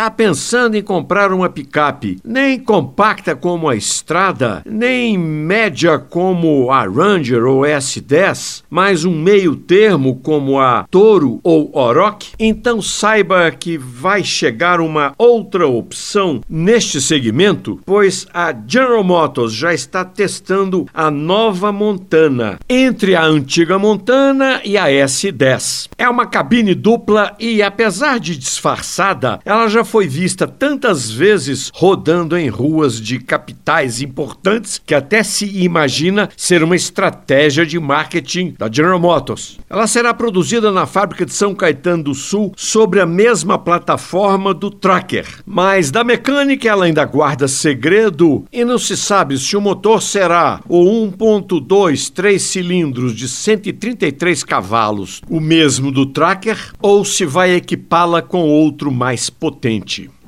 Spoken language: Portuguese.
está pensando em comprar uma picape, nem compacta como a Estrada, nem média como a Ranger ou S10, mas um meio termo como a Toro ou Oroch, então saiba que vai chegar uma outra opção neste segmento, pois a General Motors já está testando a nova Montana, entre a antiga Montana e a S10. É uma cabine dupla e, apesar de disfarçada, ela já foi vista tantas vezes rodando em ruas de capitais importantes que até se imagina ser uma estratégia de marketing da General Motors. Ela será produzida na fábrica de São Caetano do Sul sobre a mesma plataforma do Tracker, mas da mecânica ela ainda guarda segredo e não se sabe se o motor será o 1.2 3 cilindros de 133 cavalos, o mesmo do Tracker, ou se vai equipá-la com outro mais potente. seguinte: